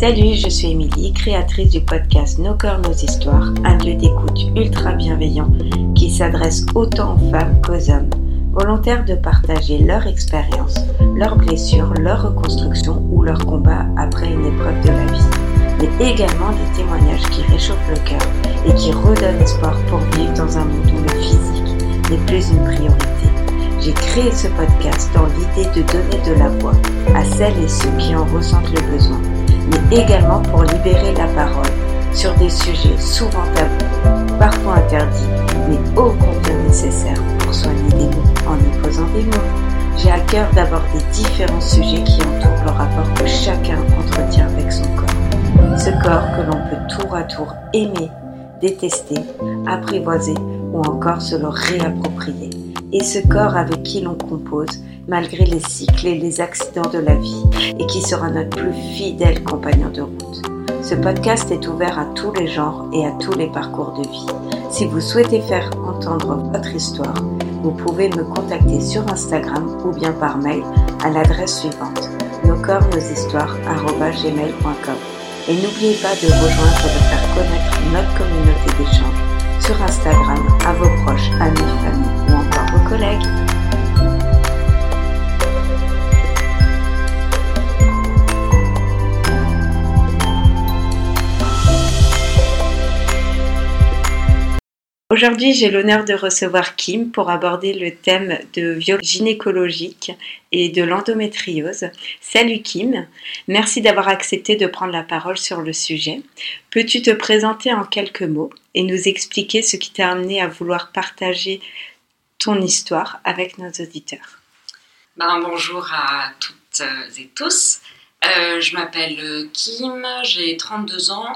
Salut, je suis Émilie, créatrice du podcast Nos cœurs, nos histoires, un lieu d'écoute ultra bienveillant qui s'adresse autant aux femmes qu'aux hommes, volontaires de partager leur expérience, leurs blessures, leur reconstruction ou leur combat après une épreuve de la vie, mais également des témoignages qui réchauffent le cœur et qui redonnent espoir pour vivre dans un monde où le physique n'est plus une priorité. J'ai créé ce podcast dans l'idée de donner de la voix à celles et ceux qui en ressentent le besoin mais également pour libérer la parole sur des sujets souvent tabous, parfois interdits, mais ô combien nécessaires pour soigner des mots en y posant des mots. J'ai à cœur d'aborder différents sujets qui entourent le rapport que chacun entretient avec son corps. Ce corps que l'on peut tour à tour aimer, détester, apprivoiser ou encore se le réapproprier. Et ce corps avec qui l'on compose malgré les cycles et les accidents de la vie et qui sera notre plus fidèle compagnon de route. Ce podcast est ouvert à tous les genres et à tous les parcours de vie. Si vous souhaitez faire entendre votre histoire, vous pouvez me contacter sur Instagram ou bien par mail à l'adresse suivante nos corps, nos histoires, Et n'oubliez pas de rejoindre et de faire connaître notre communauté d'échange sur Instagram à vos proches, amis, familles ou encore vos collègues. Aujourd'hui, j'ai l'honneur de recevoir Kim pour aborder le thème de viol gynécologique et de l'endométriose. Salut Kim, merci d'avoir accepté de prendre la parole sur le sujet. Peux-tu te présenter en quelques mots et nous expliquer ce qui t'a amené à vouloir partager ton histoire avec nos auditeurs? Ben, Bonjour à toutes et tous. Euh, je m'appelle Kim, j'ai 32 ans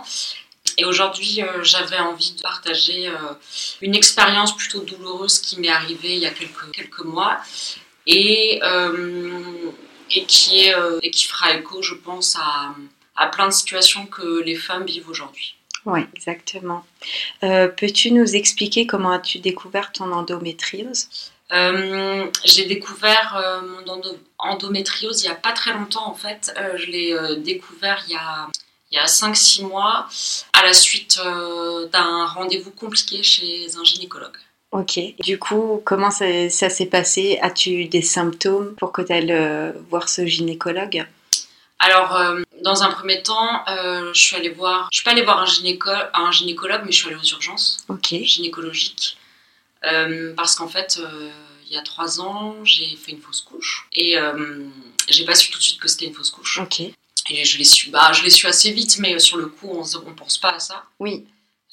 et aujourd'hui, euh, j'avais envie de partager euh, une expérience plutôt douloureuse qui m'est arrivée il y a quelques, quelques mois et, euh, et, qui est, et qui fera écho, je pense, à, à plein de situations que les femmes vivent aujourd'hui. Oui, exactement. Peux-tu nous expliquer comment as-tu découvert ton endométriose? J'ai découvert mon endométriose il n'y a pas très longtemps en fait. je l'ai découvert il y a il y a 5-6 mois à la suite euh, d'un rendez-vous compliqué chez un gynécologue. Ok. Du coup, comment ça, s'est passé? As-tu eu des symptômes pour que tu ailles euh, voir ce gynécologue? Alors, euh, dans un premier temps, je suis allée voir. Je suis pas allée voir un, un gynécologue, mais je suis allée aux urgences Ok. gynécologiques. parce qu'en fait, il y a 3 ans, j'ai fait une fausse couche. Et j'ai pas su tout de suite que c'était une fausse couche. Ok. Et je l'ai su, bah, je l'ai su assez vite, mais sur le coup, on ne pense pas à ça. Oui.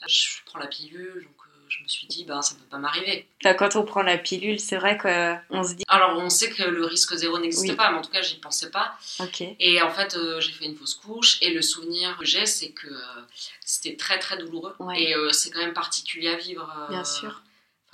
Je prends la pilule, donc euh, je me suis dit, bah, ça ne peut pas m'arriver. Quand on prend la pilule, c'est vrai qu'on se dit. Alors, on sait que le risque zéro n'existe pas, mais en tout cas, j'y pensais pas. Ok. Et en fait, euh, j'ai fait une fausse couche, et le souvenir que j'ai, c'est que euh, c'était très très douloureux. Et c'est quand même particulier à vivre. Bien sûr.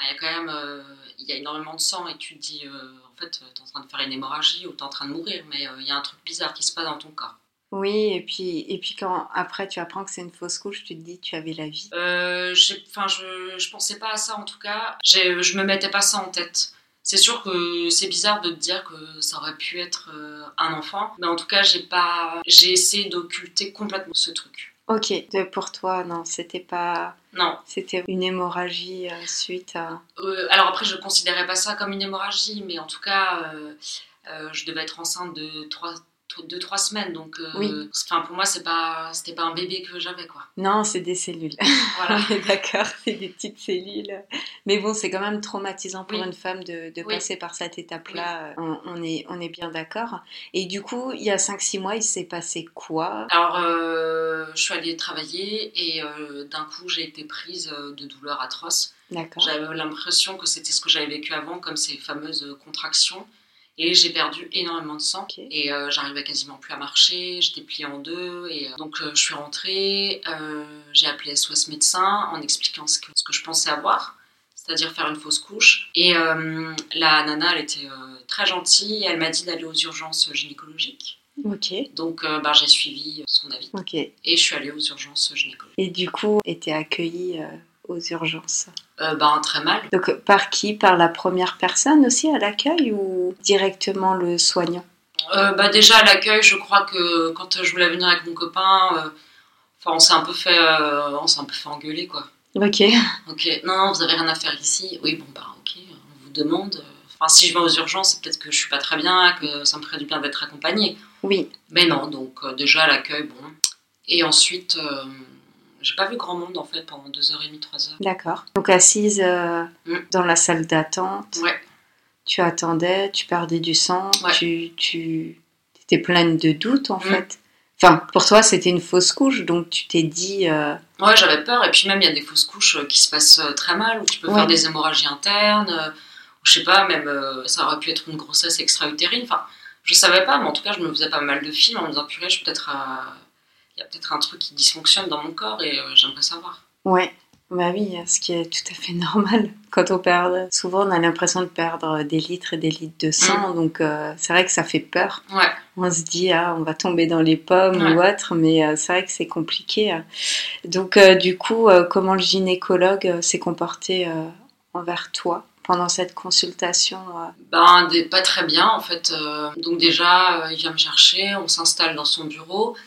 Il y a quand même il y a énormément de sang, et tu te dis, en fait, tu es en train de faire une hémorragie ou tu es en train de mourir, mais il y a un truc bizarre qui se passe dans ton corps. Oui, et puis, et puis quand après tu apprends que c'est une fausse couche, tu te dis tu avais la vie. Euh, enfin, je, je pensais pas à ça en tout cas. Je me mettais pas ça en tête. C'est sûr que c'est bizarre de te dire que ça aurait pu être euh, un enfant, mais en tout cas, j'ai pas, j'ai essayé d'occulter complètement ce truc. Ok, pour toi, non, c'était pas. Non. C'était une hémorragie euh, suite à. alors après, je considérais pas ça comme une hémorragie, mais en tout cas, je devais être enceinte de 3 deux trois semaines donc euh, oui. enfin pour moi c'est pas c'était pas un bébé que j'avais quoi. Non c'est des cellules. Voilà. D'accord c'est des petites cellules. Mais bon c'est quand même traumatisant pour une femme de, de passer par cette étape là on, est on est bien d'accord. Et du coup il y a 5 6 mois il s'est passé quoi? Alors euh, je suis allée travailler et euh, d'un coup j'ai été prise de douleurs atroces. J'avais l'impression que c'était ce que j'avais vécu avant comme ces fameuses contractions et j'ai perdu énormément de sang. Et euh, j'arrivais quasiment plus à marcher. J'étais pliée en deux. Et euh, donc euh, je suis rentrée. j'ai appelé SOS médecin en expliquant ce que, ce que je pensais avoir. C'est-à-dire faire une fausse couche. Et la nana, elle était très gentille. Elle m'a dit d'aller aux urgences gynécologiques. Ok. Donc bah, j'ai suivi son avis. Et je suis allée aux urgences gynécologiques. Et du coup, était accueillie aux urgences euh, ben, Très mal. Donc par qui? Par la première personne aussi à l'accueil ou directement le soignant? Bah Déjà, à l'accueil, je crois que quand je voulais venir avec mon copain, on s'est un, peu fait, on s'est un peu fait engueuler, quoi. Ok. Ok, non, vous avez rien à faire ici. Oui, bon, bah, ok, on vous demande. Enfin, si je vais aux urgences, c'est peut-être que je suis pas très bien, que ça me ferait du bien d'être accompagnée. Oui. Mais non, donc déjà à l'accueil, bon. Et ensuite, j'ai pas vu grand monde en fait pendant 2h30, 3h. D'accord. Donc assise euh, mm. dans la salle d'attente. Ouais. Tu attendais, tu perdais du sang, tu, tu étais pleine de doutes en mm. fait. Enfin, pour toi, c'était une fausse couche, donc tu t'es dit. Euh... Ouais, j'avais peur. Et puis même, il y a des fausses couches euh, qui se passent très mal, où tu peux faire des hémorragies internes. je sais pas, même ça aurait pu être une grossesse extra-utérine. Enfin, je savais pas, mais en tout cas, je me faisais pas mal de films en me disant, purée, je suis peut-être à il y a peut-être un truc qui dysfonctionne dans mon corps et euh, j'aimerais savoir. Ouais, bah oui, ce qui est tout à fait normal quand on perd. Souvent, on a l'impression de perdre des litres et des litres de sang, mm. donc euh, c'est vrai que ça fait peur. Ouais. On se dit, ah, on va tomber dans les pommes ou autre, mais euh, c'est vrai que c'est compliqué. Donc, du coup, comment le gynécologue s'est comporté envers toi pendant cette consultation ben, Pas très bien, en fait. donc, déjà, il vient me chercher, on s'installe dans son bureau.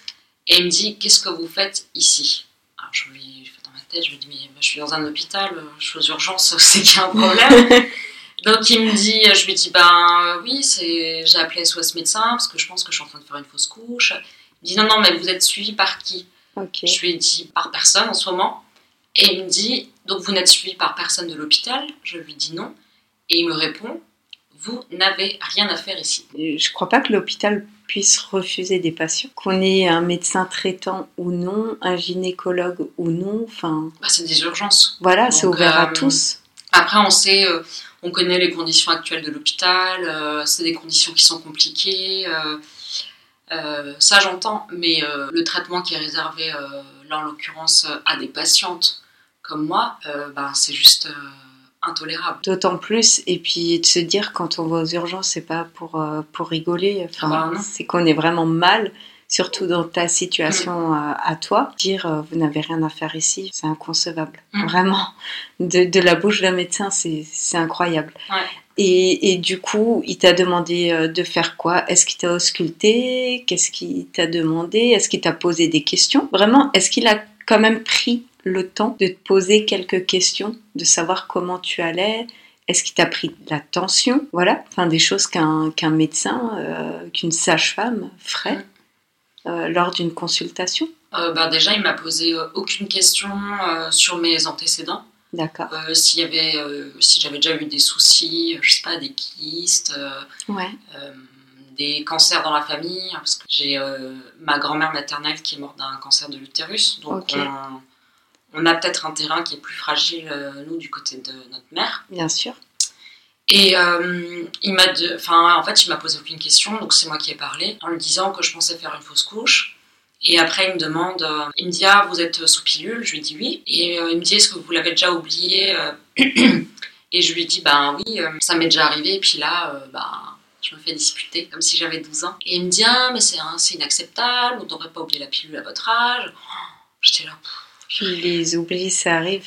Et il me dit Qu'est-ce que vous faites ici? Alors je lui fais dans ma tête, je lui dis Mais je suis dans un hôpital, je suis aux urgences, c'est qu'il y a un problème. Donc il me dit, je lui dis ben oui, c'est, j'ai appelé SOS médecin parce que je pense que je suis en train de faire une fausse couche. Il me dit non non mais vous êtes suivi par qui? Je lui ai dit par personne en ce moment. Et il me dit donc vous n'êtes suivi par personne de l'hôpital? Je lui dis non. Et il me répond vous n'avez rien à faire ici. Je crois pas que l'hôpital puisse refuser des patients, qu'on ait un médecin traitant ou non, un gynécologue ou non, enfin. Bah, c'est des urgences. Voilà, c'est ouvert à euh, tous. Après, on sait, euh, on connaît les conditions actuelles de l'hôpital, euh, c'est des conditions qui sont compliquées. ça, j'entends, mais le traitement qui est réservé, là en l'occurrence, à des patientes comme moi, bah, c'est juste intolérable. D'autant plus, et puis de se dire quand on va aux urgences, c'est pas pour, euh, pour rigoler, enfin, ah c'est qu'on est vraiment mal, surtout dans ta situation mm. à, toi. Dire euh, vous n'avez rien à faire ici, c'est inconcevable. Mm. Vraiment, de, de, la bouche d'un médecin, c'est incroyable. Et, et, du coup, il t'a demandé euh, de faire quoi? Est-ce qu'il t'a ausculté? Qu'est-ce qu'il t'a demandé? Est-ce qu'il t'a posé des questions? Vraiment, est-ce qu'il a quand même pris le temps de te poser quelques questions, de savoir comment tu allais, est-ce qu'il t'a pris la tension Voilà, enfin des choses qu'un médecin, euh, qu'une sage-femme ferait euh, lors d'une consultation. Euh, bah déjà, il m'a posé aucune question sur mes antécédents. D'accord. s'il y avait, si j'avais déjà eu des soucis, je sais pas, des kystes, des cancers dans la famille, parce que j'ai ma grand-mère maternelle qui est morte d'un cancer de l'utérus, donc on a peut-être un terrain qui est plus fragile, euh, nous, du côté de notre mère. Bien sûr. Et euh, il m'a, enfin, en fait, il m'a posé aucune question, donc c'est moi qui ai parlé, en lui disant que je pensais faire une fausse couche. Et après, il me demande, euh, il me dit, ah, vous êtes sous pilule? Je lui dis oui. Et il me dit, est-ce que vous l'avez déjà oublié Et je lui dis, ben oui, ça m'est déjà arrivé. Et puis là, ben, je me fais disputer, comme si j'avais 12 ans. Et il me dit, ah, mais c'est, inacceptable, on ne devrait pas oublier la pilule à votre âge. J'étais là, les oublis, ça arrive.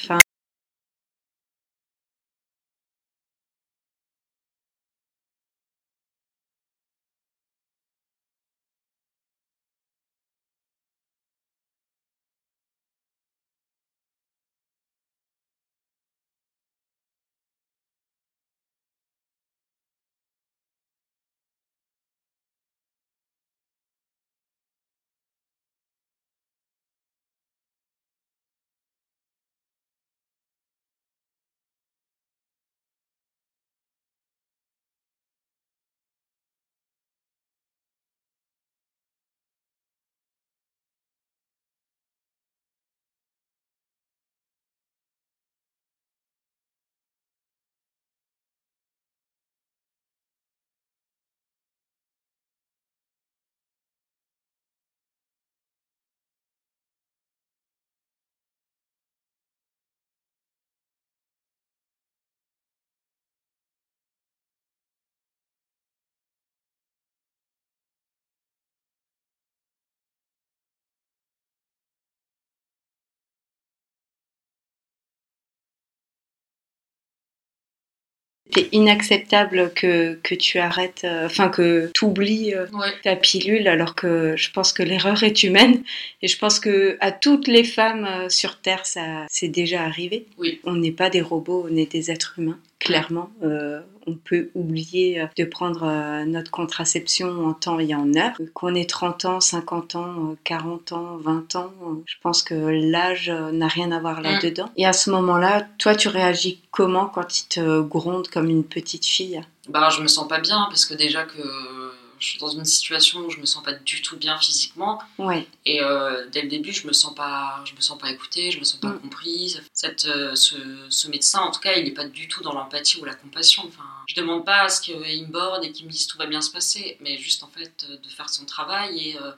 C'est inacceptable que, que tu arrêtes, euh, enfin que tu oublies euh, ta pilule alors que je pense que l'erreur est humaine et je pense que à toutes les femmes euh, sur Terre ça c'est déjà arrivé. Oui. On n'est pas des robots, on est des êtres humains clairement, euh, on peut oublier euh, de prendre euh, notre contraception en temps et en heure. Qu'on ait 30 ans, 50 ans, 40 ans, 20 ans, je pense que l'âge n'a rien à voir mm. là-dedans. Et à ce moment-là, toi, tu réagis comment quand il te gronde comme une petite fille? Bah, je me sens pas bien parce que déjà que je suis dans une situation où je me sens pas du tout bien physiquement. Ouais. Et euh, dès le début, je me sens pas, je me sens pas écoutée, je me sens pas mm. comprise. Cette, euh, ce, ce, médecin, en tout cas, il n'est pas du tout dans l'empathie ou la compassion. Enfin, je demande pas à ce qu'il me borde et qu'il me dise tout va bien se passer, mais juste en fait de faire son travail et euh,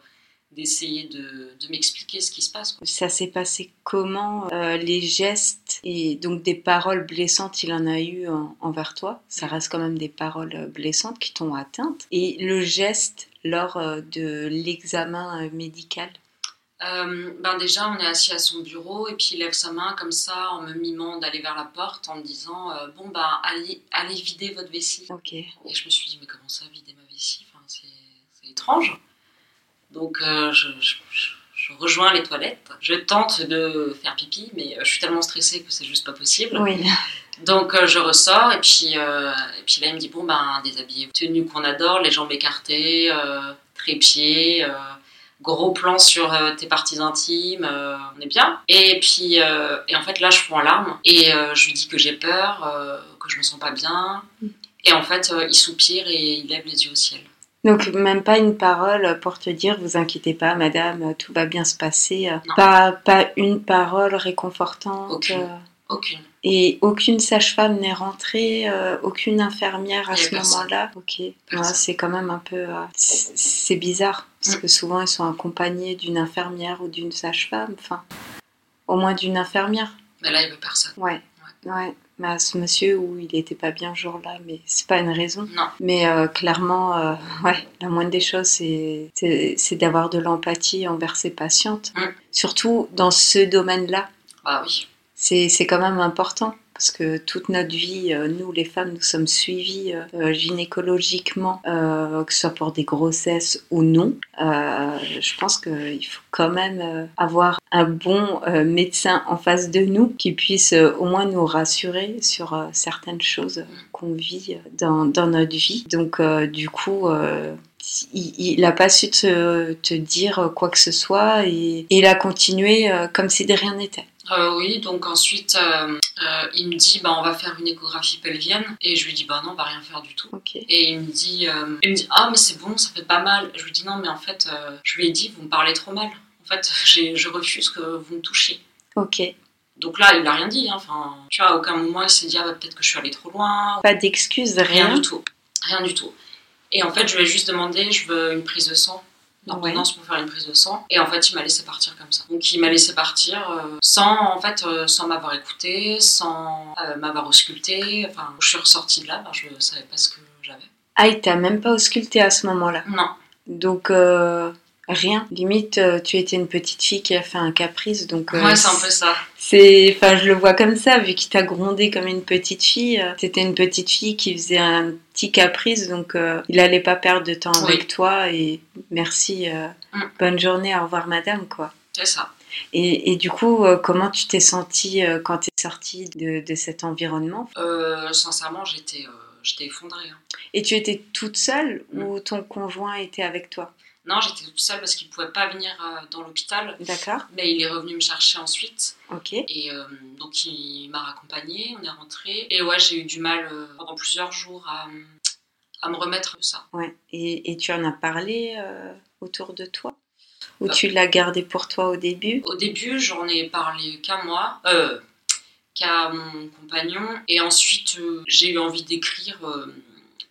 d'essayer de, de m'expliquer ce qui se passe. Ça s'est passé comment euh, Les gestes et donc des paroles blessantes, il en a eu envers toi? Ça reste quand même des paroles blessantes qui t'ont atteinte. Et le geste lors euh, de l'examen euh, médical? Ben déjà, on est assis à son bureau et puis il lève sa main comme ça en me mimant d'aller vers la porte en me disant Bon, ben allez, allez vider votre vessie. Ok. Et je me suis dit Mais comment ça, vider ma vessie? Enfin, C'est étrange. Donc euh, je, rejoins les toilettes. Je tente de faire pipi, mais euh, je suis tellement stressée que c'est juste pas possible. Donc euh, je ressors et puis, et puis là il me dit bon ben déshabillez tenue qu'on adore, les jambes écartées, trépieds, gros plan sur tes parties intimes, on est bien. Et puis et en fait là je fous en larmes et je lui dis que j'ai peur, que je me sens pas bien. Mm. Et en fait il soupire et il lève les yeux au ciel. Donc même pas une parole pour te dire vous inquiétez pas madame, tout va bien se passer. Pas, pas une parole réconfortante. Aucune. Aucune. Et aucune sage-femme n'est rentrée, euh, aucune infirmière à ce moment-là. Ok. c'est quand même un peu. Euh, c'est bizarre parce mm. que souvent ils sont accompagnés d'une infirmière ou d'une sage-femme. Enfin, au moins d'une infirmière. Mais là il veut personne. Ouais. Ouais. ouais à ce monsieur où il n'était pas bien ce jour-là, mais c'est pas une raison. Non. Mais euh, clairement, euh, ouais, la moindre des choses, c'est, c'est, d'avoir de l'empathie envers ses patientes. Mm. Surtout dans ce domaine-là. Ah oui. C'est quand même important parce que toute notre vie, euh, nous les femmes, nous sommes suivies euh, gynécologiquement, euh, que ce soit pour des grossesses ou non. je pense qu'il faut quand même avoir un bon médecin en face de nous qui puisse au moins nous rassurer sur certaines choses qu'on vit dans, dans, notre vie. Donc du coup il n'a pas su te, te, dire quoi que ce soit et, et il a continué comme si de rien n'était. Euh, oui, donc ensuite, euh, euh, il me dit, bah, on va faire une échographie pelvienne. Et je lui dis, bah non, on va rien faire du tout. Et il me, dit, il me dit, ah, mais c'est bon, ça fait pas mal. Je lui dis, non, mais en fait, je lui ai dit, vous me parlez trop mal. En fait, je refuse que vous me touchiez. Ok. Donc là, il n'a rien dit. Hein. Enfin, tu vois, à aucun moment, il s'est dit, ah, bah, peut-être que je suis allée trop loin. Pas d'excuses, rien. Rien du tout. Rien du tout. Et en fait, je lui ai juste demandé, je veux une prise de sang d'ordonnance pour faire une prise de sang. Et en fait, il m'a laissé partir comme ça. Donc, il m'a laissé partir euh, sans, en fait, euh, sans m'avoir écouté, sans euh, m'avoir ausculté. Enfin, je suis ressortie de là, ben, je ne savais pas ce que j'avais. Ah, il t'a même pas ausculté à ce moment-là Non. Donc, rien. Limite, tu étais une petite fille qui a fait un caprice, donc. ouais, c'est un peu ça. C'est, enfin, je le vois comme ça, vu qu'il t'a grondé comme une petite fille. C'était une petite fille qui faisait un petit caprice, donc il allait pas perdre de temps avec toi et merci, euh, mm. bonne journée, au revoir madame, quoi. C'est ça. Et, et, du coup, euh, comment tu t'es sentie euh, quand tu es sortie de, de, cet environnement? Sincèrement, j'étais j'étais effondrée. Hein. Et tu étais toute seule mm. ou ton conjoint était avec toi? Non, j'étais toute seule parce qu'il ne pouvait pas venir dans l'hôpital. D'accord. Mais il est revenu me chercher ensuite. Ok. Et donc il m'a raccompagnée, on est rentré. Et ouais, j'ai eu du mal pendant plusieurs jours à, à me remettre de ça. Ouais. Et, et tu en as parlé euh, autour de toi? Ou tu l'as gardé pour toi au début? Au début, j'en ai parlé qu'à moi, euh, qu'à mon compagnon. Et ensuite, euh, j'ai eu envie d'écrire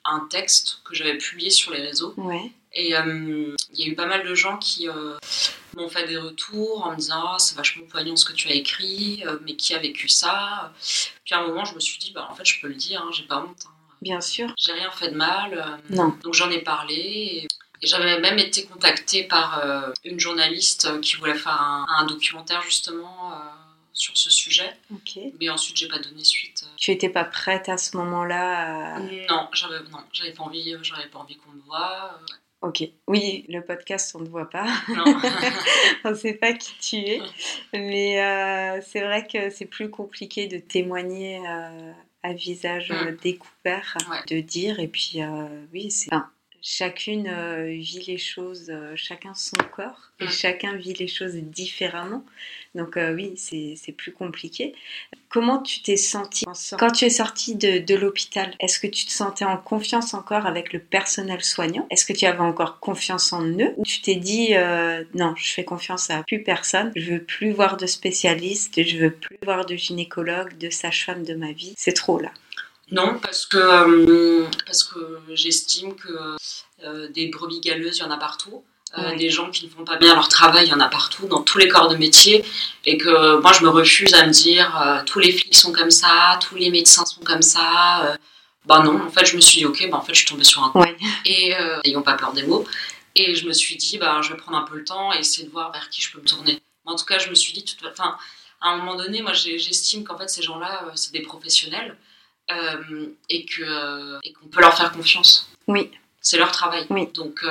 un texte que j'avais publié sur les réseaux. Ouais. Et il y a eu pas mal de gens qui m'ont fait des retours en me disant ah, c'est vachement poignant ce que tu as écrit, mais qui a vécu ça? Puis à un moment, je me suis dit bah, en fait, je peux le dire, hein, j'ai pas honte. Hein. Bien sûr. J'ai rien fait de mal. Euh, non. Donc j'en ai parlé. Et... j'avais même été contactée par euh, une journaliste qui voulait faire un, documentaire justement euh, sur ce sujet. Mais ensuite, j'ai pas donné suite. Tu étais pas prête à ce moment-là Non, j'avais non, j'avais pas envie, j'avais pas envie qu'on me voie. Ok. Oui, le podcast, on ne voit pas. Non. on ne sait pas qui tu es. Mais euh, c'est vrai que c'est plus compliqué de témoigner euh, à visage mm. découvert, de dire. Et puis, oui, c'est chacune euh, vit les choses, euh, chacun son corps, et chacun vit les choses différemment. Donc euh, oui, c'est plus compliqué. Comment tu t'es sentie quand tu es sortie de, de l'hôpital Est-ce que tu te sentais en confiance encore avec le personnel soignant? Est-ce que tu avais encore confiance en eux? Ou tu t'es dit non, je fais confiance à plus personne, je veux plus voir de spécialistes, je veux plus voir de gynécologue, de sage-femme de ma vie, c'est trop là. Non, parce que, euh, parce que j'estime que euh, des brebis galeuses, il y en a partout. Euh, des gens qui ne font pas bien leur travail, il y en a partout, dans tous les corps de métier. Et que moi, je me refuse à me dire tous les flics sont comme ça, tous les médecins sont comme ça. bah non, en fait, je me suis dit, ok, bah, en fait, je suis tombée sur un coup. Et n'ayons pas peur des mots. Et je me suis dit, bah, je vais prendre un peu le temps et essayer de voir vers qui je peux me tourner. en tout cas, je me suis dit, enfin, à un moment donné, moi, j'estime qu'en fait, ces gens-là, c'est des professionnels. Euh, et que euh, et qu'on peut leur faire confiance. Oui. C'est leur travail. Oui. Donc. Euh,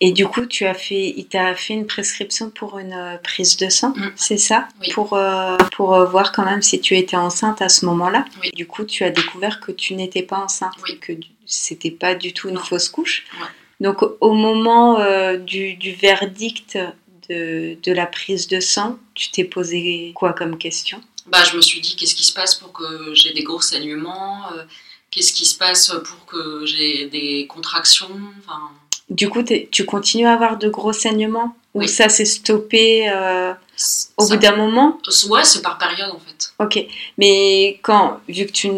et du coup, tu as fait, il t'a fait une prescription pour une prise de sang, mm. c'est ça? Oui. Pour, pour voir quand même si tu étais enceinte à ce moment-là. Oui. Du coup, tu as découvert que tu n'étais pas enceinte, oui. que c'était pas du tout une fausse couche. Ouais. Donc, au moment du, du, verdict de, de la prise de sang, tu t'es posé quoi comme question? Bah, je me suis dit qu'est-ce qui se passe pour que j'ai des gros saignements, euh, qu'est-ce qui se passe pour que j'ai des contractions. Enfin... Du coup, tu continues à avoir de gros saignements Ou ça s'est stoppé euh, au bout d'un moment? Ouais, c'est par période en fait. Ok, mais quand, vu que tu,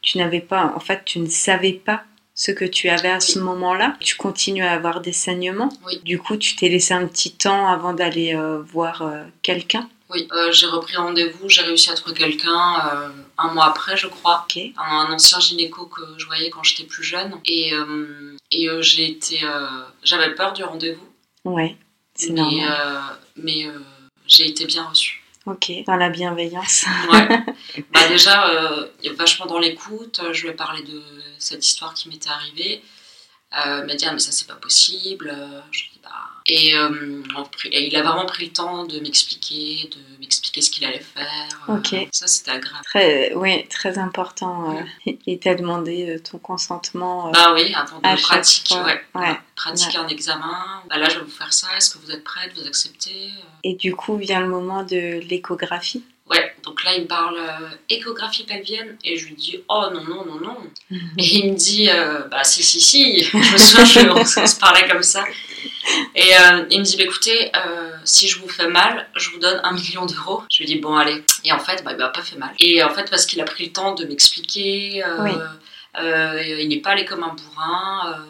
tu n'avais pas, en fait, tu ne savais pas ce que tu avais à ce moment-là, tu continues à avoir des saignements. Oui. Du coup, tu t'es laissé un petit temps avant d'aller euh, voir quelqu'un? Oui, euh, j'ai repris rendez-vous, j'ai réussi à trouver quelqu'un euh, un mois après, je crois. Un, ancien gynéco que je voyais quand j'étais plus jeune. Et, euh, et j'ai été. J'avais peur du rendez-vous. Ouais, c'est normal. mais j'ai été bien reçue. Ok, dans la bienveillance. ouais. Bah déjà, vachement dans l'écoute. Je lui ai parlé de cette histoire qui m'était arrivée. Euh, m'a dit ah, mais ça c'est pas possible. Je dis bah. Et, euh, il a vraiment pris le temps de m'expliquer de m'expliquer ce qu'il allait faire. Ok. ça c'était agréable. Très oui très important euh, il t'a demandé euh, ton consentement bah oui attends de pratique ouais, ouais. pratiquer un examen. Bah là je vais vous faire ça. Est-ce que vous êtes prête? Vous acceptez? Et du coup vient le moment de l'échographie là, il me parle euh, échographie pelvienne et je lui dis Oh non, non, non, non. Et il me dit euh, Bah si, si, si. je me souviens, on, se parlait comme ça. Et euh, il me dit bah, Écoutez, si je vous fais mal, je vous donne un million d'euros. Je lui dis Bon, allez. Et en fait, bah, il m'a pas fait mal. Et en fait, parce qu'il a pris le temps de m'expliquer, il n'est pas allé comme un bourrin.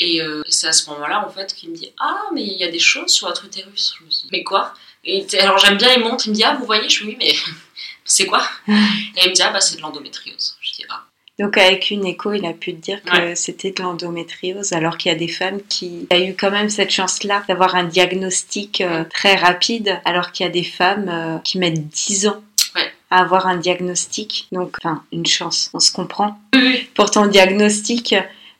et c'est à ce moment-là, en fait, qu'il me dit Ah, mais il y a des choses sur votre utérus. Je me dis Mais quoi? Et alors j'aime bien, il monte, il me dit Ah, vous voyez? Je lui dis Oui, mais c'est quoi Et il me dit Ah, bah c'est de l'endométriose. Je dis Ah. Donc avec une écho, il a pu te dire que c'était de l'endométriose, alors qu'il y a des femmes qui ont eu quand même cette chance-là d'avoir un diagnostic euh, très rapide, alors qu'il y a des femmes euh, qui mettent 10 ans à avoir un diagnostic. Donc, enfin, une chance, on se comprend. Pour ton diagnostic,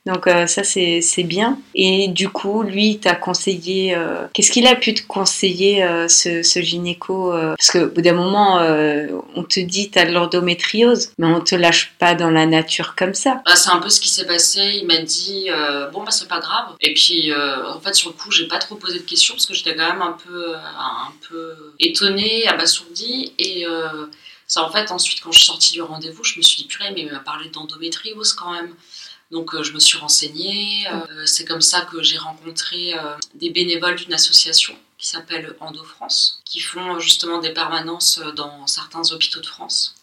donc euh, ça c'est bien. Et du coup, lui, t'a conseillé... Euh, qu'est-ce qu'il a pu te conseiller, euh, ce, gynéco Parce qu'au bout d'un moment, on te dit t'as de l'endométriose, mais on te lâche pas dans la nature comme ça. Bah, c'est un peu ce qui s'est passé. Il m'a dit, bon bah c'est pas grave. Et puis, en fait, sur le coup, j'ai pas trop posé de questions parce que j'étais quand même un peu, un peu étonnée, abasourdie. Et... ça, en fait, ensuite, quand je suis sortie du rendez-vous, je me suis dit, purée, mais il m'a parlé d'endométriose quand même. Donc euh, je me suis renseignée. Euh, c'est comme ça que j'ai rencontré euh, des bénévoles d'une association qui s'appelle Endo France, qui font justement des permanences dans certains hôpitaux de France.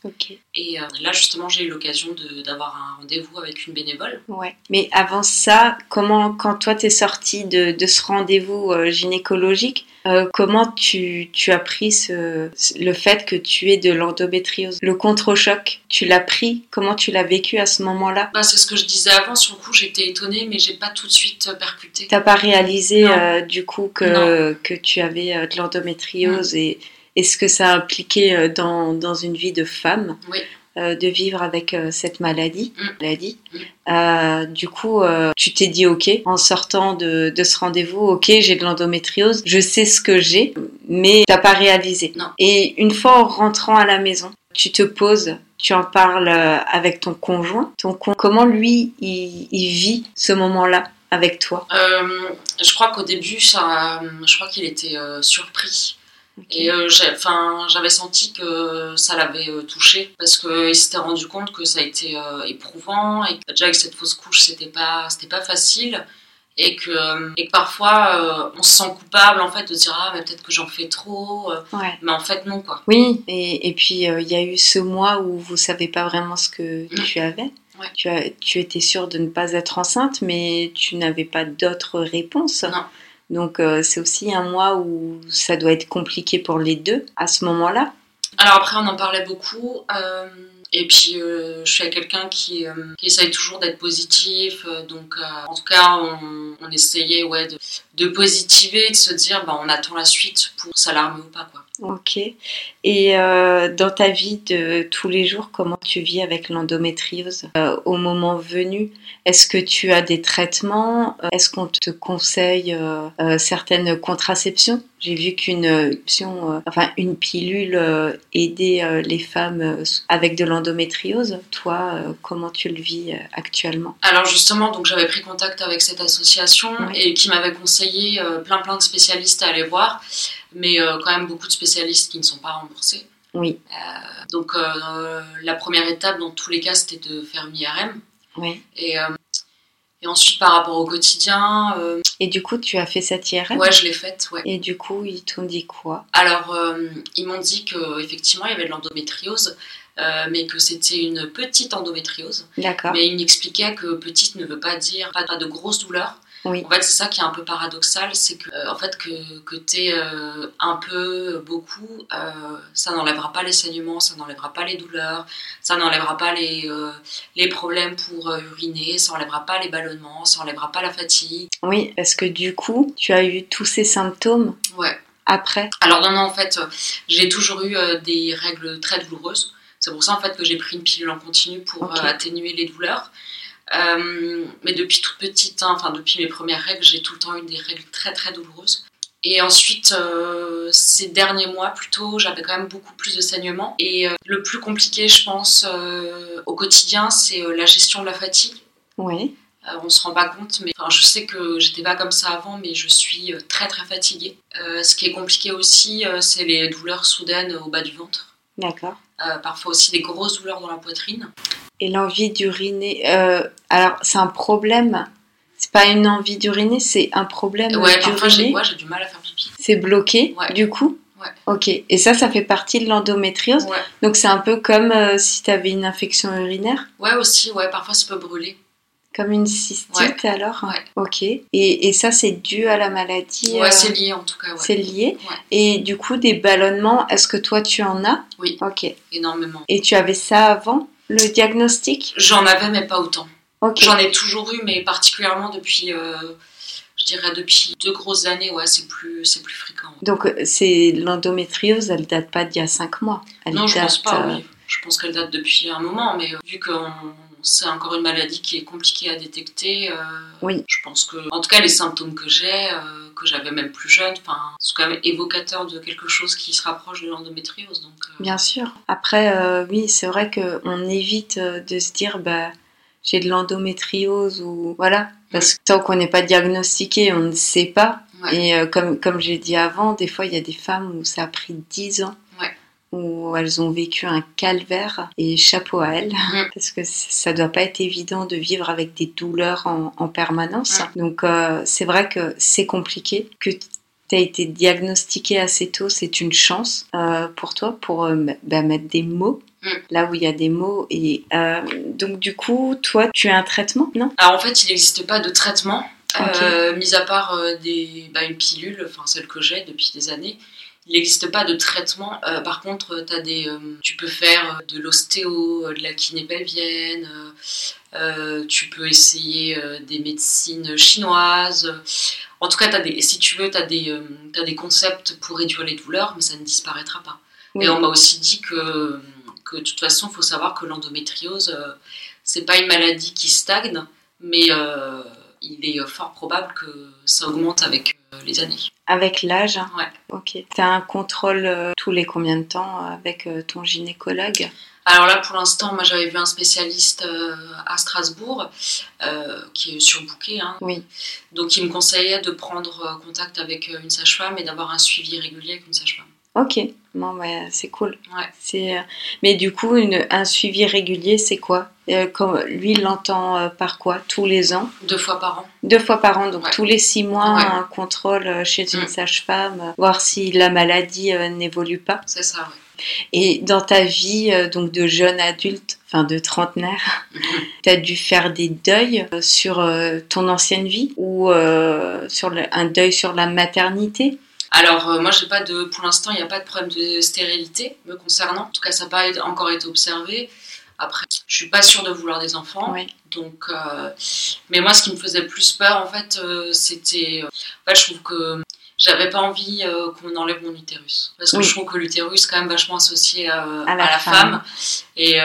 Et là, justement, j'ai eu l'occasion d'avoir un rendez-vous avec une bénévole. Ouais. Mais avant ça, comment, quand toi, tu es sortie de, de, ce rendez-vous gynécologique, euh, comment tu, tu, as pris ce, le fait que tu aies de l'endométriose Le contre-choc, tu l'as pris? Comment tu l'as vécu à ce moment-là? Bah, C'est ce que je disais avant. Sur le coup, j'étais étonnée, mais j'ai pas tout de suite euh, percuté. T'as pas réalisé euh, du coup que, que tu avais de l'endométriose et, et ce que ça a impliqué dans, dans une vie de femme? Oui. Euh, de vivre avec euh, cette maladie. Mm. maladie. Mm. Euh, du coup, tu t'es dit OK en sortant de, de ce rendez-vous. OK, j'ai de l'endométriose, je sais ce que j'ai, mais t'as pas réalisé. Non. Et une fois en rentrant à la maison, tu te poses, tu en parles avec ton conjoint. Ton comment lui il, il vit ce moment-là avec toi? Je crois qu'au début, ça, je crois qu'il était surpris. Et euh, j'avais senti que ça l'avait euh, touché parce qu'il s'était rendu compte que ça a été euh, éprouvant et que déjà avec cette fausse couche c'était pas c'était pas facile et que, et que parfois on se sent coupable en fait de dire ah mais peut-être que j'en fais trop mais en fait non quoi. Oui et, et puis il y a eu ce mois où vous savez pas vraiment ce que mm. tu avais. Tu, as, tu étais sûre de ne pas être enceinte, mais tu n'avais pas d'autres réponses. Non. Donc euh, c'est aussi un mois où ça doit être compliqué pour les deux à ce moment-là. Alors après on en parlait beaucoup. Euh, et puis, euh, je suis quelqu'un qui, qui, essaye toujours d'être positif. donc, en tout cas, on, essayait ouais, de, de, positiver, de se dire bah, on attend la suite pour s'alarmer ou pas. Quoi. Ok. Et euh, dans ta vie de tous les jours, comment tu vis avec l'endométriose euh, au moment venu? Est-ce que tu as des traitements? Est-ce qu'on te conseille euh, certaines contraceptions? J'ai vu qu'une option, enfin une pilule aidait les femmes avec de l'endométriose. Toi, comment tu le vis actuellement? Alors justement, donc j'avais pris contact avec cette association et qui m'avait conseillé plein plein de spécialistes à aller voir mais euh, quand même beaucoup de spécialistes qui ne sont pas remboursés. Oui. Euh, donc euh, la première étape dans tous les cas c'était de faire une IRM. Oui. Et, et ensuite par rapport au quotidien. Et du coup tu as fait cette IRM Ouais je l'ai faite, ouais. Et du coup ils t'ont dit quoi? Alors ils m'ont dit qu'effectivement il y avait de l'endométriose. mais que c'était une petite endométriose. D'accord. Mais ils m'expliquaient que petite ne veut pas dire pas de grosses douleurs, en fait, c'est ça qui est un peu paradoxal, c'est que, euh, en fait, que, que tu es euh, un peu, beaucoup, euh, ça n'enlèvera pas les saignements, ça n'enlèvera pas les douleurs, ça n'enlèvera pas les, les problèmes pour uriner, ça n'enlèvera pas les ballonnements, ça n'enlèvera pas la fatigue. Oui, parce que du coup, tu as eu tous ces symptômes ouais. après? Alors, non, non, en fait, j'ai toujours eu des règles très douloureuses. C'est pour ça, en fait, que j'ai pris une pilule en continu pour atténuer les douleurs. Euh, mais depuis toute petite, hein, enfin depuis mes premières règles, j'ai tout le temps eu des règles très très douloureuses. Et ensuite, euh, ces derniers mois, plutôt, j'avais quand même beaucoup plus de saignements. Et euh, le plus compliqué, je pense, au quotidien, c'est la gestion de la fatigue. Oui. on se rend pas compte, mais enfin, je sais que j'étais pas comme ça avant, mais je suis très très fatiguée. ce qui est compliqué aussi, c'est les douleurs soudaines au bas du ventre. D'accord. parfois aussi des grosses douleurs dans la poitrine et l'envie d'uriner. Euh, alors, c'est un problème. C'est pas une envie d'uriner, c'est un problème. Ouais, parfois j'ai du mal à faire pipi. C'est bloqué, du coup? Ouais. Ok, et ça, ça fait partie de l'endométriose. Ouais. Donc c'est un peu comme euh, si tu avais une infection urinaire? Ouais, aussi, ouais, parfois ça peut brûler. Comme une cystite alors? Ouais. Ok. Et, et ça, c'est dû à la maladie Ouais, euh, c'est lié en tout cas. C'est lié. Et du coup, des ballonnements, est-ce que toi tu en as? Oui. Ok. Énormément. Et tu avais ça avant? Le diagnostic J'en avais, mais pas autant. J'en ai toujours eu, mais particulièrement depuis, euh, je dirais depuis deux grosses années, ouais, c'est plus, c'est plus fréquent. Donc c'est l'endométriose, elle date pas d'il y a cinq mois. non, je pense pas. Euh, je pense qu'elle date depuis un moment, mais euh, vu que c'est encore une maladie qui est compliquée à détecter, oui. je pense que, en tout cas, les symptômes que j'ai, que j'avais même plus jeune, enfin, c'est quand même évocateur de quelque chose qui se rapproche de l'endométriose. Donc, euh. Bien sûr. Après, euh, oui, c'est vrai qu'on évite euh, de se dire, bah, j'ai de l'endométriose ou voilà, parce que tant qu'on n'est pas diagnostiqué, on ne sait pas. Et comme, comme j'ai dit avant, des fois, il y a des femmes où ça a pris 10 ans où elles ont vécu un calvaire et chapeau à elles mm. parce que ça doit pas être évident de vivre avec des douleurs en, permanence. Mm. Donc euh, c'est vrai que c'est compliqué que tu as été diagnostiqué assez tôt, c'est une chance euh, pour toi pour euh, bah, mettre des mots mm. là où il y a des mots. Et donc, du coup, toi, tu as un traitement, non? Alors, en fait, il n'existe pas de traitement. mis à part des, bah, une pilule, enfin celle que j'ai depuis des années, il n'existe pas de traitement. par contre, as des, tu peux faire de l'ostéo, de la kiné pelvienne, tu peux essayer des médecines chinoises. En tout cas, as des, si tu veux, tu as, as, des concepts pour réduire les douleurs, mais ça ne disparaîtra pas. Et on m'a aussi dit que, que de toute façon, il faut savoir que l'endométriose, euh, c'est pas une maladie qui stagne, mais euh, il est fort probable que ça augmente avec euh, les années. Avec l'âge Ouais. Ok. Tu as un contrôle tous les combien de temps avec ton gynécologue? Alors là, pour l'instant, moi j'avais vu un spécialiste à Strasbourg qui est surbooké. Hein. Oui. Donc il me conseillait de prendre contact avec une sage-femme et d'avoir un suivi régulier avec une sage-femme. Ok, bon, bah, c'est cool. Ouais. C'est, euh, Mais du coup, une, un suivi régulier, c'est quoi? Euh, Lui, il l'entend euh, par quoi? Tous les ans? Deux fois par an. Deux fois par an, donc tous les six mois, un contrôle chez une mm. sage-femme, voir si la maladie n'évolue pas. C'est ça, oui. Et dans ta vie donc de jeune adulte, enfin de trentenaire, mm-hmm. tu as dû faire des deuils sur ton ancienne vie ou sur un deuil sur la maternité? Alors, euh, moi, j'ai pas de, pour l'instant, il n'y a pas de problème de stérilité me concernant. En tout cas, ça n'a pas encore été observé. Après, je suis pas sûre de vouloir des enfants. Donc, euh, mais moi, ce qui me faisait plus peur, en fait, euh, c'était. En fait, je trouve que j'avais pas envie qu'on enlève mon utérus. Parce que je trouve que l'utérus, est quand même vachement associé à, la, femme. Et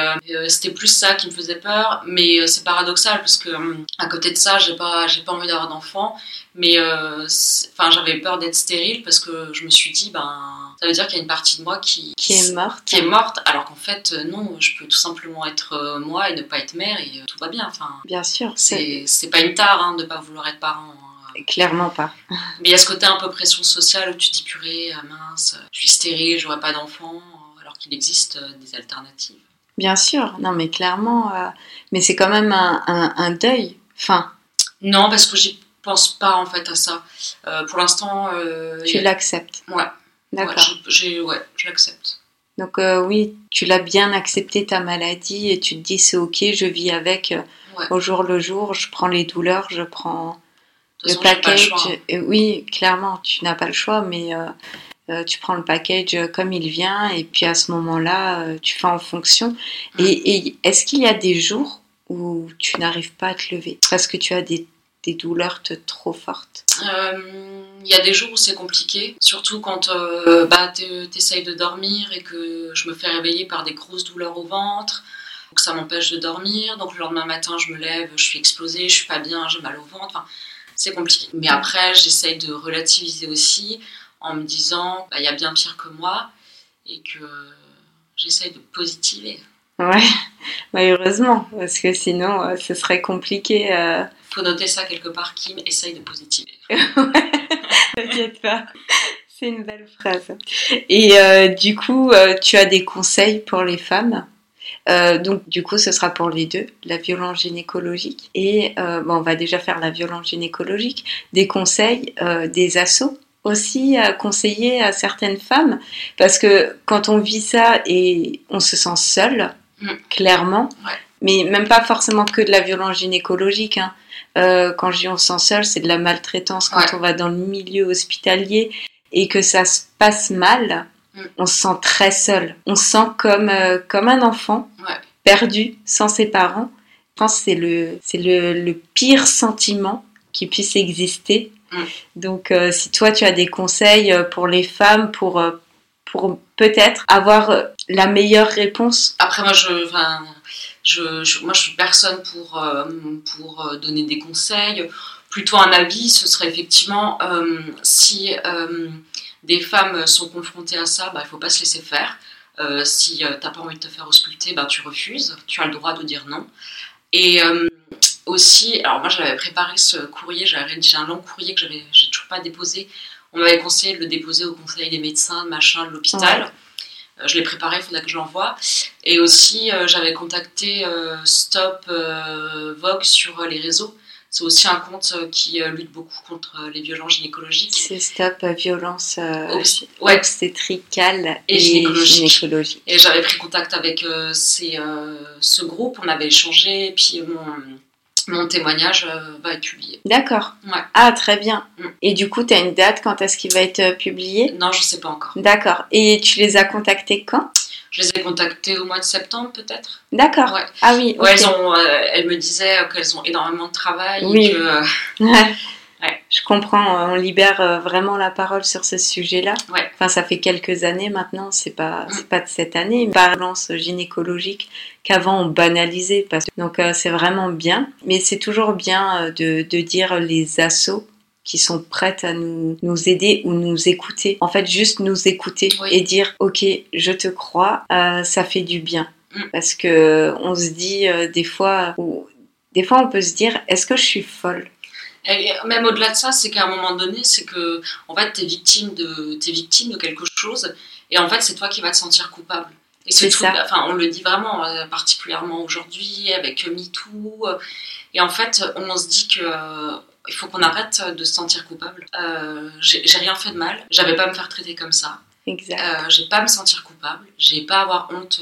c'était plus ça qui me faisait peur. Mais c'est paradoxal parce que, à côté de ça, j'ai pas, j'ai pas envie d'avoir d'enfants. Mais euh, enfin, j'avais peur d'être stérile parce que je me suis dit, ben, ça veut dire qu'il y a une partie de moi qui, qui est morte. Qui est morte, alors qu'en fait, euh, non, je peux tout simplement être euh, moi et ne pas être mère et tout va bien. Enfin, bien sûr. C'est pas une tare hein, de ne pas vouloir être parent. Clairement pas. Mais il y a ce côté un peu pression sociale où tu dis purée, mince, je suis stérile, j'aurai pas d'enfant, alors qu'il existe des alternatives. Bien sûr, non mais clairement, mais c'est quand même un, un, un deuil. Enfin. Non, parce que j'ai pense pas en fait à ça. Euh, pour l'instant. Euh, tu l'acceptes Ouais. D'accord. Ouais, ouais, je l'accepte. Donc euh, oui, tu l'as bien accepté ta maladie et tu te dis c'est ok, je vis avec au jour le jour, je prends les douleurs, je prends le package. Hein. oui, clairement, tu n'as pas le choix, mais tu prends le package comme il vient et puis à ce moment-là, tu fais en fonction. Mm. Et, et est-ce qu'il y a des jours où tu n'arrives pas à te lever parce que tu as des des douleurs trop fortes? Il euh, y a des jours où c'est compliqué, surtout quand euh, bah, tu essayes de dormir et que je me fais réveiller par des grosses douleurs au ventre. Donc ça m'empêche de dormir. Donc le lendemain matin, je me lève, je suis explosée, je suis pas bien, j'ai mal au ventre. Enfin, c'est compliqué. Mais après, j'essaye de relativiser aussi en me disant, bah, il y a bien pire que moi et que j'essaye de positiver. Ouais, bah, heureusement, parce que sinon, euh, ce serait compliqué faut noter ça quelque part. Kim essaye de positiver. T'inquiète pas. C'est une belle phrase. Et euh, du coup, euh, tu as des conseils pour les femmes? Euh, donc du coup, ce sera pour les deux, la violence gynécologique et bon, on va déjà faire la violence gynécologique, des conseils, des assauts aussi à conseiller à certaines femmes parce que quand on vit ça et on se sent seul, mm. clairement, mais même pas forcément que de la violence gynécologique. Hein. Euh, quand je dis on se sent seul, c'est de la maltraitance quand on va dans le milieu hospitalier et que ça se passe mal. Mm. On se sent très seul. On se sent comme, euh, comme un enfant perdu sans ses parents. Je pense que c'est le, c'est le, le, pire sentiment qui puisse exister. Mm. Donc, euh, si toi tu as des conseils pour les femmes, pour, pour peut-être avoir la meilleure réponse. Après, moi, je, je, moi, je suis personne pour, euh, pour euh, donner des conseils. Plutôt un avis, ce serait effectivement euh, si des femmes sont confrontées à ça, bah, il ne faut pas se laisser faire. si tu n'as pas envie de te faire ausculter, bah, tu refuses. Tu as le droit de dire non. Et aussi, alors moi j'avais préparé ce courrier, j'avais rédigé un long courrier que j'avais, j'ai toujours pas déposé. On m'avait conseillé de le déposer au conseil des médecins, machin, de l'hôpital. Euh, je l'ai préparé, il faudrait que je l'envoie. Et aussi, euh, j'avais contacté euh, Stop Vogue sur les réseaux. C'est aussi un compte qui lutte beaucoup contre les violences gynécologiques. C'est Stop Violence obstétricale et, gynécologique. Et j'avais pris contact avec ces, ce groupe, on avait échangé, et puis mon témoignage va être publié. D'accord. Ah, très bien. Mm. Et du coup, tu as une date quand est-ce qu'il va être publié? Non, je ne sais pas encore. D'accord. Et tu les as contactés quand? Je les ai contactées au mois de septembre, peut-être. D'accord. Ah oui. elles, ont, elles me disaient qu'elles ont énormément de travail. Oui. Je comprends, on libère euh, vraiment la parole sur ce sujet-là. Enfin, ça fait quelques années maintenant, c'est pas, mm. pas de cette année, une violence gynécologique qu'avant on banalisait. Parce... Donc euh, c'est vraiment bien, mais c'est toujours bien euh, de, de dire les assauts qui sont prêtes à nous, nous aider ou nous écouter. En fait, juste nous écouter et dire, ok, je te crois, ça fait du bien. Mm. Parce que on se dit des fois, ou, des fois on peut se dire, est-ce que je suis folle? Et même au-delà de ça, c'est qu'à un moment donné, c'est que en fait, tu es victime de victime de quelque chose et en fait, c'est toi qui vas te sentir coupable. Et c'est ça. Enfin, on le dit vraiment euh, particulièrement aujourd'hui avec MeToo. Euh, et en fait, on se dit que euh, il faut qu'on arrête de se sentir coupable. j'ai rien fait de mal. J'avais pas à me faire traiter comme ça. Exact. j'ai pas à me sentir coupable. J'ai pas à avoir honte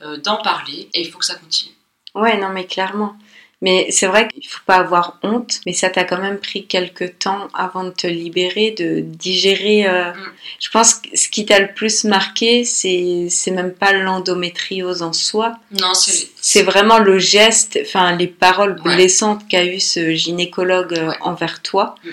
d'en parler. Et il faut que ça continue. Ouais, non, mais clairement. Mais c'est vrai qu'il ne faut pas avoir honte, mais ça t'a quand même pris quelques temps avant de te libérer, de digérer. Euh, mm. Je pense que ce qui t'a le plus marqué, c'est c'est même pas l'endométriose en soi. Non, c'est c'est vraiment le geste, enfin les paroles blessantes qu'a eu ce gynécologue euh, envers toi. Mm.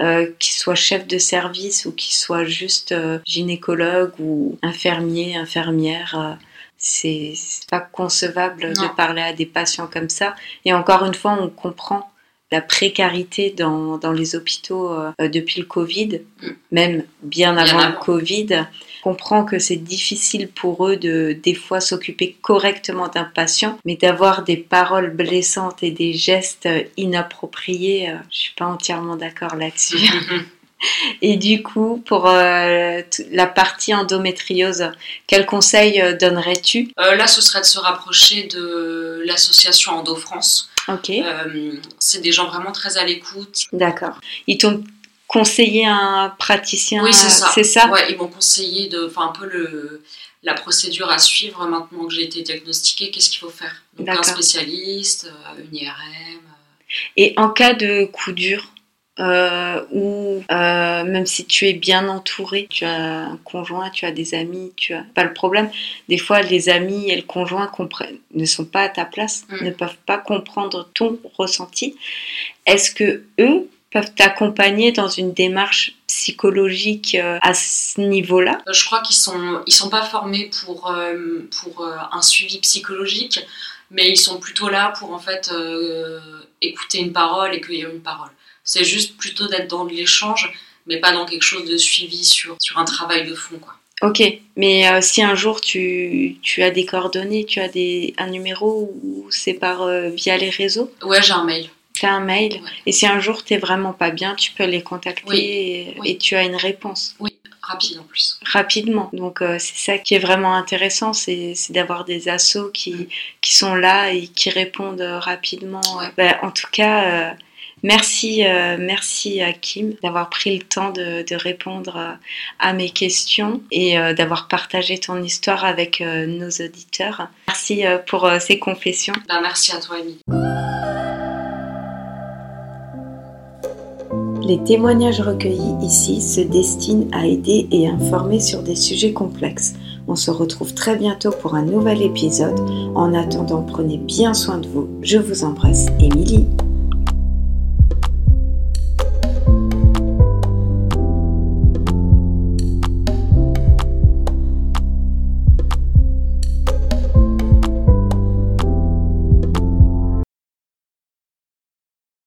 Euh, qu'il soit chef de service ou qu'il soit juste euh, gynécologue ou infirmier, infirmière c'est pas concevable de parler à des patients comme ça. Et encore une fois, on comprend la précarité dans, dans les hôpitaux euh, depuis le Covid, mm. même bien avant, le Covid. On comprend que c'est difficile pour eux de des fois s'occuper correctement d'un patient, mais d'avoir des paroles blessantes et des gestes inappropriés, euh, je suis pas entièrement d'accord là-dessus. Et du coup, pour euh, la partie endométriose, quel conseil euh, donnerais-tu? Euh, Là, ce serait de se rapprocher de l'association Endo France. Ok. c'est des gens vraiment très à l'écoute. D'accord. Ils t'ont conseillé un praticien Oui, c'est ça. C'est ça? Ouais, ils m'ont conseillé de, un peu le, la procédure à suivre maintenant que j'ai été diagnostiquée. Qu'est-ce qu'il faut faire? Donc, un spécialiste, une IRM. Et en cas de coup dur euh, ou euh, même si tu es bien entouré, tu as un conjoint, tu as des amis, tu as pas le problème. Des fois, les amis et le conjoint comprennent, ne sont pas à ta place, mm. ne peuvent pas comprendre ton ressenti. Est-ce que eux peuvent t'accompagner dans une démarche psychologique euh, à ce niveau-là? Je crois qu'ils sont ils sont pas formés pour pour un suivi psychologique, mais ils sont plutôt là pour en fait écouter une parole et cueillir une parole. C'est juste plutôt d'être dans l'échange, mais pas dans quelque chose de suivi sur, sur un travail de fond. Quoi. Ok, mais euh, si un jour tu, tu, as des coordonnées, tu as des, un numéro ou c'est par euh, via les réseaux? Ouais, j'ai un mail. Tu as un mail? Et si un jour tu n'es vraiment pas bien, tu peux les contacter et, tu as une réponse Oui, rapide en plus. Rapidement. Donc euh, c'est ça qui est vraiment intéressant, c'est d'avoir des assos qui, qui sont là et qui répondent rapidement. Ben, en tout cas Merci, euh, merci à Kim d'avoir pris le temps de, répondre euh, à, mes questions et euh, d'avoir partagé ton histoire avec nos auditeurs. Merci pour ces confessions. Ben, merci à toi, Amy. Les témoignages recueillis ici se destinent à aider et informer sur des sujets complexes. On se retrouve très bientôt pour un nouvel épisode. En attendant, prenez bien soin de vous. Je vous embrasse, Émilie.